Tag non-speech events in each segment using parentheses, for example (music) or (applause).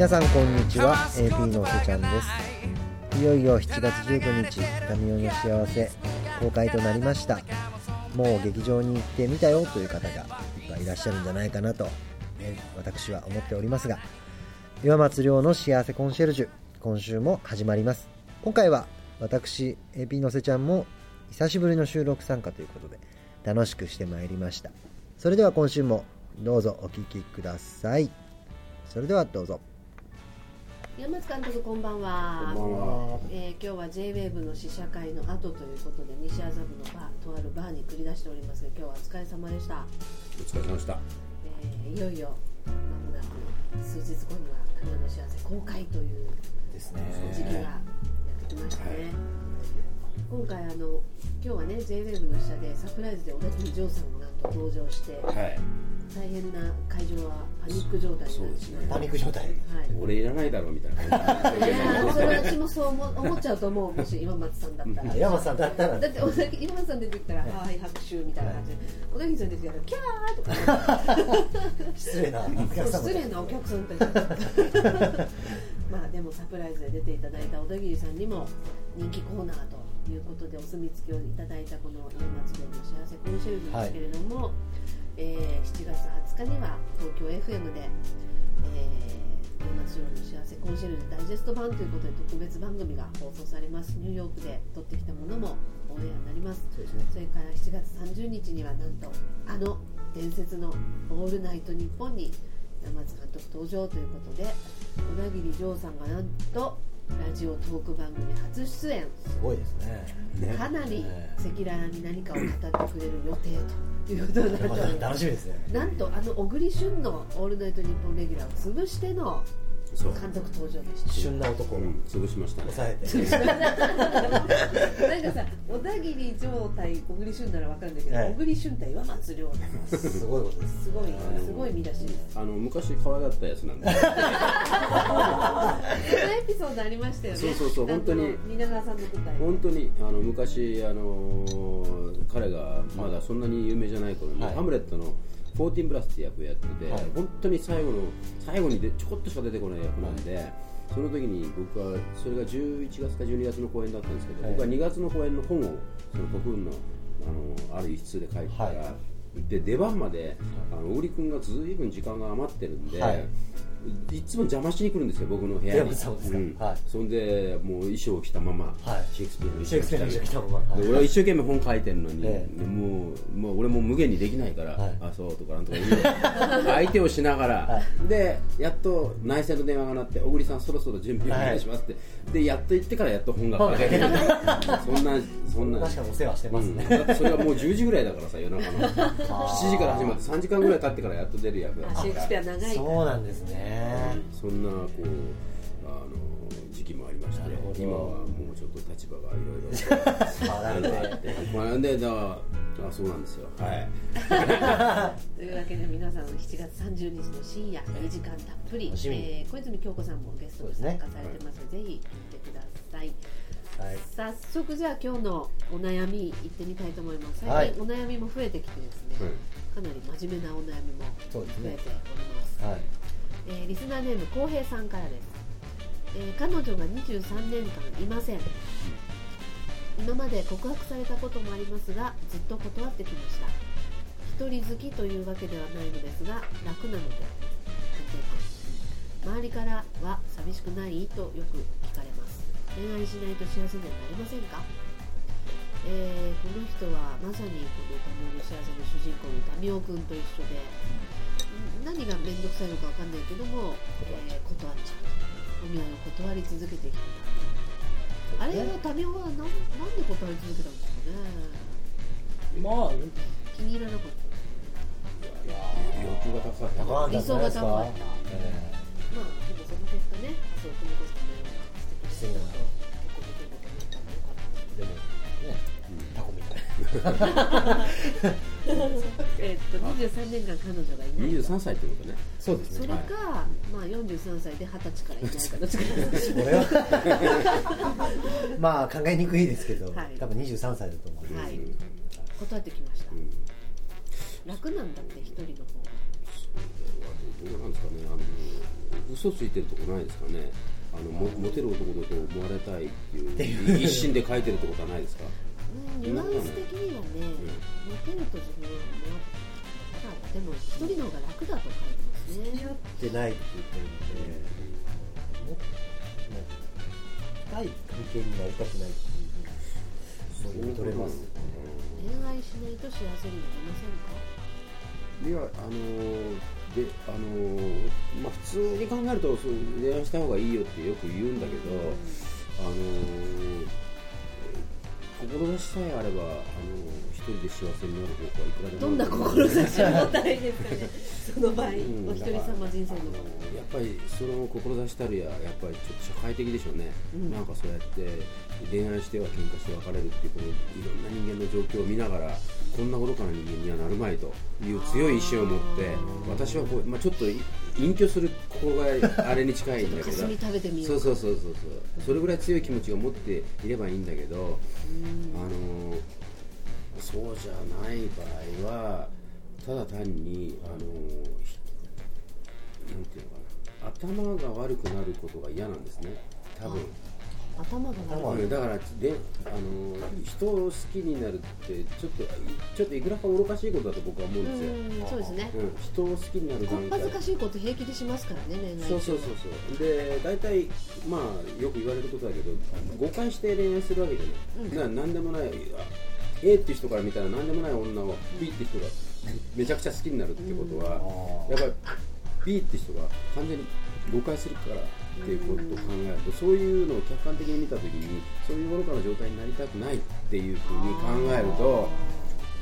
皆さんこんにちは。AP のせちゃんです。いよいよ7月19日「民生の幸せ」公開となりました。もう劇場に行ってみたよという方がいっぱいいらっしゃるんじゃないかなと、ね、私は思っておりますが。岩松亮の幸せコンシェルジュ今週も始まります。今回は私 AP のせちゃんも久しぶりの収録参加ということで楽しくしてまいりました。それでは今週もどうぞお聴きください。それではどうぞ山松監督こんばんは。こんばんは。えー今日は J-WAVE の試写会の後ということで西麻布のバーとあるバーに繰り出しておりますが今日はお疲れ様でした、お疲れ様でした。えーいよいよまもなく数日後には「神の幸せ」公開というですね。時期がやってきましたね、はい。今回あの今日はね J-WAVE の試写でサプライズで小田切丈さんがなんと登場してはい。大変な会場はパニック状態になってしまってパニック状態。はい。俺いらないだろうみたいな感じいやーそれ私もそう思思っちゃうと思うもし岩松さんだったら。山松さんだったら。だって小田切岩松さん出てきたら「はい。拍手」みたいな感じで。小田切さん出てきたら「キャー!」とか。(laughs) 失礼なお客様失礼なお客さんたちまあでもサプライズで出ていただいた小田切さんにも人気コーナーということでお墨付きをいただいたこの「年末の幸せコンシェルジュ」ですけれども、えー7月20日には東京 FM で「えー、年末の幸せコンシェルジュダイジェスト版」ということで特別番組が放送されます。ニューヨークで撮ってきたものもオンエアになります。ね。それから7月30日にはなんとあの伝説の「オールナイトニッポン」に山津監督登場ということで小田切丈さんがなんとラジオトーク番組初出演。すごいですね。ね。かなりね。赤裸々に何かを語ってくれる予定ということになっております。楽しみですね。なんとあの小栗旬の「オールナイトニッポン」レギュラーを潰しての。監督登場でした。旬な男をうん、潰しましたね。抑えて。(laughs) なんかさ小田切丈対小栗旬ならわかるんだけど、はい。小栗旬対岩松亮すごいことです。すごいすごい見出しです。あの昔可愛がったやつなんで。そのエピソードありましたよね。そうそうそう本当に。蜷川さんの舞台。本当にあの昔あのー彼がまだそんなに有名じゃない頃に、はい。ハムレットの14プラスって役をやってて、はい。本当に最後の最後にでちょこっとしか出てこない役なんで、その時に僕はそれが11月か12月の公演だったんですけど、はい。僕は2月の公演の本をその国文のあのある一室で書いてたら、はで出番まで、あの小栗君がずいぶん時間が余ってるんで、はいい、つも邪魔しに来るんですよ僕の部屋に。そうですか。ん。はい。そんでもう衣装を着たまま、はい。シェイクスピアの衣装着た。まま。はい。で俺は一生懸命本書いてるのに、えでもうもう俺も無限にできないから、はい。あそうとかなんとか言う (laughs) 相手をしながら、はでやっと内線の電話が鳴って小栗さんそろそろ準備お願いしますって、でやっと行ってからやっと本が書ける。(laughs) そんなそんな。確かにお世話してますうん。ねだってそれはもう10時ぐらいだからさ夜中の。(laughs) 7時から始まって3時間ぐらい経ってからやっと出る役だあシェイクスピア長いから。そうなんですねそんなこうあの時期もありまして今はもうちょっと立場がいろいろ。変わられてまあでだあそうなんですよ。はい。(laughs) というわけで皆さん7月30日の深夜2時間たっぷり、えー小泉京子さんもゲストに参加されてますのでぜひ見てください。はい。早速じゃあ今日のお悩みいってみたいと思います。はい。最近お悩みも増えてきてですね、かなり真面目なお悩みもそうですね増えております。はいえーリスナーネーム浩平さんからです、えー彼女が23年間いません。今まで告白されたこともありますがずっと断ってきました。一人好きというわけではないのですが楽なので。周りからは寂しくないとよく聞かれます。恋愛しないと幸せにはなりませんか？えーこの人はまさにこの「タミオの幸せ」の主人公のタミオくんと一緒で何が面倒くさいのかわかんないけども、えー断っちゃう。お見合いを断り続けてきたあれはタミオはなんなんで断り続けたんですかね。まあ気に入らなかっ欲求が高かった。高かった。理想が高かった。えた。まあでもその結果ね麻生久美子さんのような素敵な人とえーっと23年間彼女がいないと。23歳ってことね。そうですそれか、まあ、43歳で20歳から。いないかどっちかですこれは (laughs) まあ考えにくいですけど、はい。多分23歳だと思う、はい。うん断ってきました。うん。楽なんだって一人の方が。どうなんですかね。あの嘘ついてるとこないですかね。あのモモテる男だと思われたいっていう。一心で書いてるってことはないですか？うん、ニュアンス的にはね、モテると自分は思わまあでも一人の方が楽だと書いてますね付き合ってないって言ってるのでももう深い関係になりたくないっていうふうにもう読み取れます恋愛しないと幸せになりません。かいやあのであのまあ普通に考えるとそう恋愛した方がいいよってよく言うんだけど、あの志さえあればあの一人で幸せになる方法はいくらでもどんな志を持ったらいいですかねその場合、うんお一人様人生の。やっぱりその志たるややっぱりちょっと社会的でしょうね、うん。なんかそうやって恋愛しては喧嘩して別れるっていうこのいろんな人間の状況を見ながらこんな愚かな人間にはなるまいという強い意志を持って私はこう、まあ、ちょっと隠居する心があれに近いんだけどそう。うそうそうそうそう。それぐらい強い気持ちを持っていればいいんだけど、うん。あのそうじゃない場合はただ単にあのひなんていうのかな。頭が悪くなることが嫌なんですね。多分頭が悪い。うんだからであの人を好きになるってちょっといちょっといくらか愚かしいことだと僕は思うんですよ、うんそうですね。うん、人を好きになる段階。ずかしいこと平気でしますからね恋愛そうそうそう。そうで大体まあよく言われることだけど誤解して恋愛するわけじゃない、うん。な何でもないあ A っていう人から見たら何でもない女を B って人がめちゃくちゃ好きになるってことは、あやっぱり B って人が完全に誤解するからっていうことを考えると、そういうのを客観的に見たときにそういう愚かな状態になりたくないっていうふうに考えると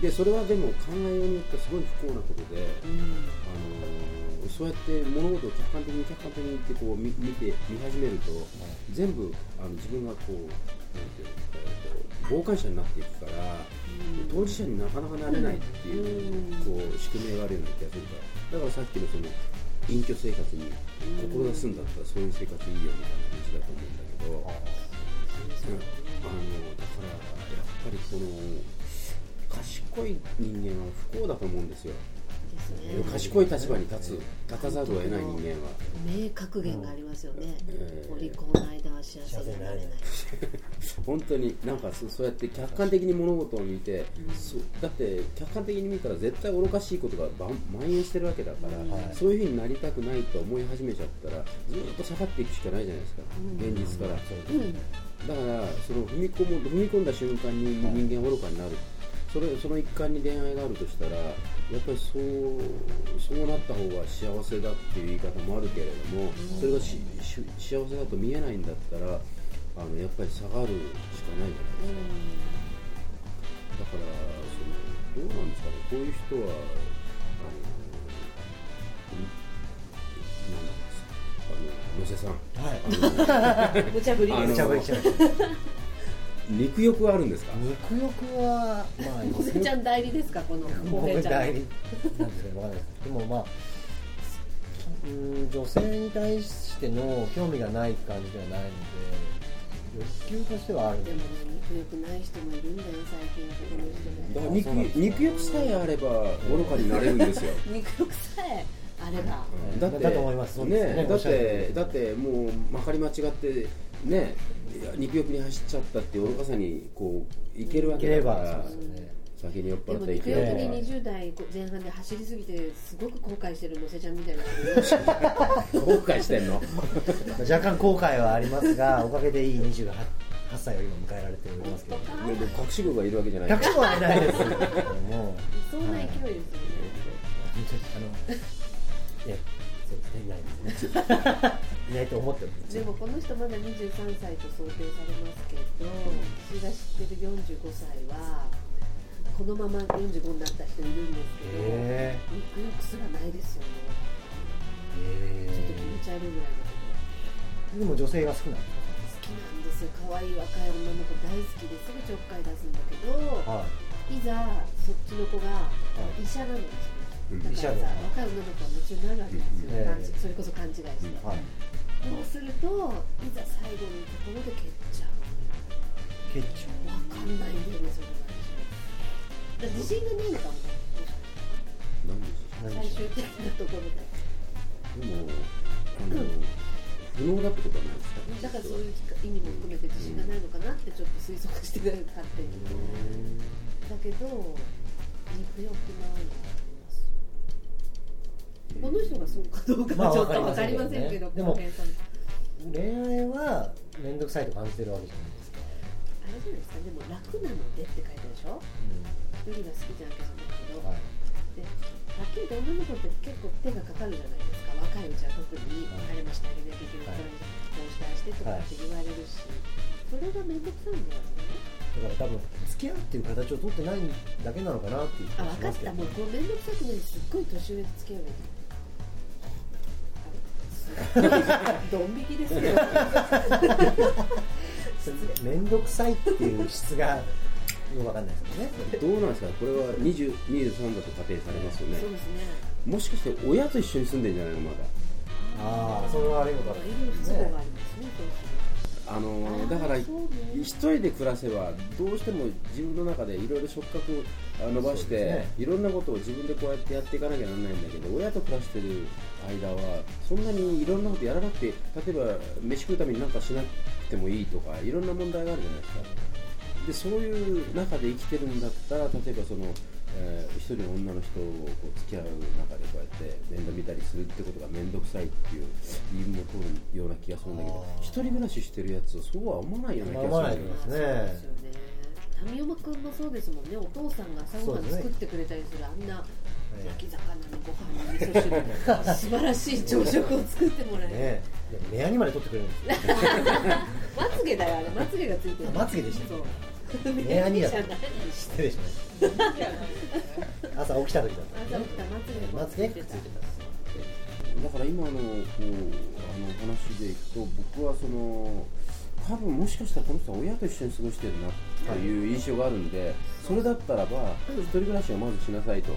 でそれはでも考えようによってすごい不幸なことで。あのそうやって物事を客観的に客観的にってこう見て見始めると全部あの自分がこうなんていうのえーと傍観者になっていくから当事者になかなかなれないっていうこう宿命があるような気がするからだからさっきのその隠居生活に志すんだったらそういう生活いいよみたいな話だと思うんだけど。うんあのだからやっぱりこの賢い人間は不幸だと思うんですよ、ですね。賢い立場に立つ立たざるを得ない人間は。明確言がありますよね、えー。お離婚の間は幸せになれない。(laughs) 本当になんかそそうやって客観的に物事を見て、そだって客観的に見たら絶対愚かしいことが蔓延してるわけだから、はい。そういうふうになりたくないと思い始めちゃったらずっと下がっていくしかないじゃないですか、うん。現実から、うん。だからその踏み込む踏み込んだ瞬間に人間は愚かになる、それその一環に恋愛があるとしたらやっぱりそうそうなった方が幸せだっていう言い方もあるけれども、それがしし幸せだと見えないんだったらあのやっぱり下がるしかないじゃないだからそのどうなんですかね。こういう人はあのんなんなんですかあの野瀬さん。はい。(laughs) 無茶ぶりあのです。めちゃめちゃ肉欲はあるんですか？肉欲はまあおせちゃん代理ですか？この僕浩平ちゃん。代理なんですかねわかんないですでもまあうん女性に対しての興味がない感じではないので欲求としてはあるんででもね肉欲ない人もいるんだよ最近男の人で肉肉欲さえあれば愚かになれるんですよ肉欲さえあればだってだと思いますねねだってだってもうまかり間違ってねいや肉欲に走っちゃったっていう愚かさにこういけるわいければけだから酒に酔っでも払ったらい肉欲けるに20代前半で走りすぎてすごく後悔してるのせちゃんみたいな後悔してんの？(laughs) 若干後悔はありますがおかげでいい28歳を今迎えられておりますけど。でで隠し子がいるわけじゃない。100個はいないです。けどもいそうな勢いですよね。(laughs) あのいやそうですねいないですね (laughs) いないと思ってますでもこの人まだ23歳と想定されますけど私が知ってる45歳はこのまま45になった人いるんですけど、へ肉欲すらないですよね。えちょっと気持ち悪いぐらいのでも女性が好きなんです好きなんですよ。可愛い若い女の子大好きですぐちょっかい出すんだけど、かはい。ざそっちの子がい医者なんですよ、うん。だからさ若い女の子は夢中になるわけですよ、う。ん。勘違いそれこそ勘違いして、うん。はいそうするといざ最後のところで蹴っちゃう。ケチわかんないんだよねそれが自信がないのかもなんで。しょ何でしょ最終的なところでうでもあのことはないですか？だからそういう意味も含めて自信がないのかなってちょっと推測してくれる勝手にだけど肉欲ないのこの人がそうかどうかはちょっと分かりませんけど、でも恋愛は面倒くさいと感じてるわけじゃないですか。あれじゃないですか。でも楽なのでって書いてあるでしょ、うん、が好きじゃんけじゃないけど、はい、ではっきりと女の子って結構手がかかるじゃないですか。若いうちは特に、あれもしてあげなきゃいけない、はい、こうしてあしてとかって言われるし、それが面倒くさいんだよね。だから多分付き合うっていう形を取ってないだけなのかなっていうあ分かった。もうこう面倒くさくない。すっごい年上で付き合うよ (laughs) ドン引きですよ。(laughs) 面倒くさいっていう質が分かんないですよね。どうなんですか？これは20 23だと仮定されますよね。そうですね。もしかして親と一緒に住んでるんじゃないの？まだ。ああそれは悪いことだ、ね、いる必要がありますねあのだから一人で暮らせばどうしても自分の中でいろいろ触覚を伸ばして、ね、いろんなことを自分でこうやってやっていかなきゃならないんだけど親と暮らしてる間はそんなにいろんなことやらなくて例えば飯食うために何かしなくてもいいとかいろんな問題があるじゃないですか。でそういう中で生きてるんだったら例えばそのえー、一人の女の人をこう付き合う中でこうやって面倒見たりするってことが面倒くさいっていう理由も取るような気がするんだけど一人暮らししてるやつはそうは思わないような気がするんですね。民山君もそうですもんね。お父さんが朝ごはん作ってくれたりするあんな焼き魚のご飯に味噌汁素晴らしい朝食を作ってもらえる、ね、目やにまで取ってくれるんですよ。(laughs) まつげだよあれ。まつげがついてる。まつげでした目やにや (laughs) 失礼しました (laughs) 朝起きた時だった、ね、朝起きたまつげがくっついてた。だから今のこうあの話でいくと僕はその多分もしかしたらこの人は親と一緒に過ごしてるなという印象があるんで、それだったらば、一人暮らしをまずしなさいと、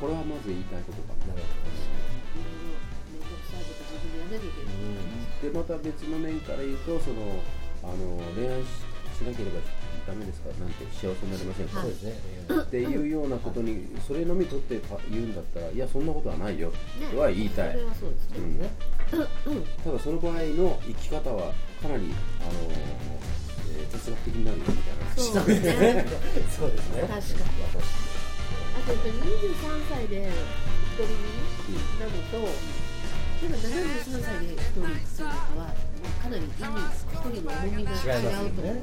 これはまず言いたいことかな。でまた別の面から言うとそのあの恋愛しなければダメですかなんて幸せになりませんか、そうですね、っていうようなことにそれのみとって言うんだったらいやそんなことはないよ。とは言いたい、ただその場合の生き方はかなりあのえー、哲学的になるよみたいな。そうですね。(laughs) そうですね。確かに。あとやっぱり23歳で一人身なのと、例えば73歳で一人っていうのはかなり意味一人の重みが違うと思う、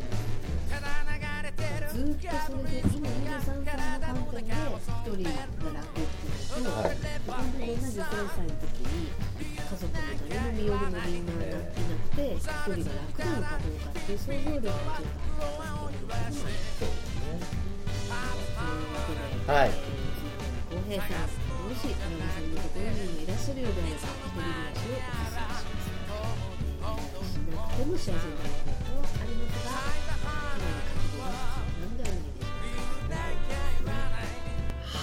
ずっとそれで今23歳の観点で1人が楽っていうのと、はい、今度同じ0歳の時に家族の誰も身寄りもみんないなくて1人が楽なのかどうかっていう想像力がちょっとそうですねはい、浩平さんもし田辺さんのところにもいらっしゃるようであれば一人暮らしをお勧めします。しなくても幸せになる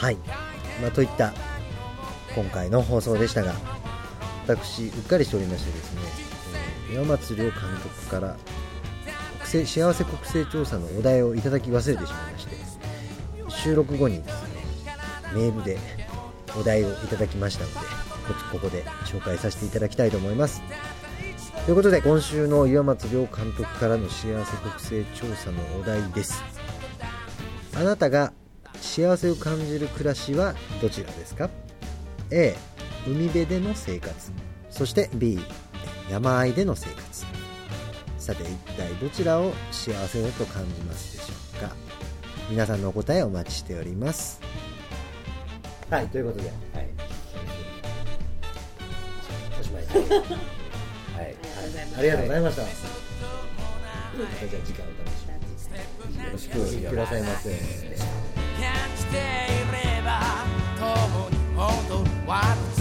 はい、まあ、といった今回の放送でしたが私うっかりしておりましてですね、えー、岩松亮監督から国幸せ国勢調査のお題をいただき忘れてしまいまして収録後にですねメールでお題をいただきましたのでここで紹介させていただきたいと思います。ということで今週の岩松亮監督からの幸せ国勢調査のお題です。あなたが幸せを感じる暮らしはどちらですか？A 海辺での生活。そして B 山あいでの生活。さて一体どちらを幸せだと感じますでしょうか？皆さんのお答えお待ちしております。はいということで、はい、おしまい。(laughs) はい、ありがとうございました。また。じゃあ次回お楽し。みによろしくお願いくださいませ day river, cold on the.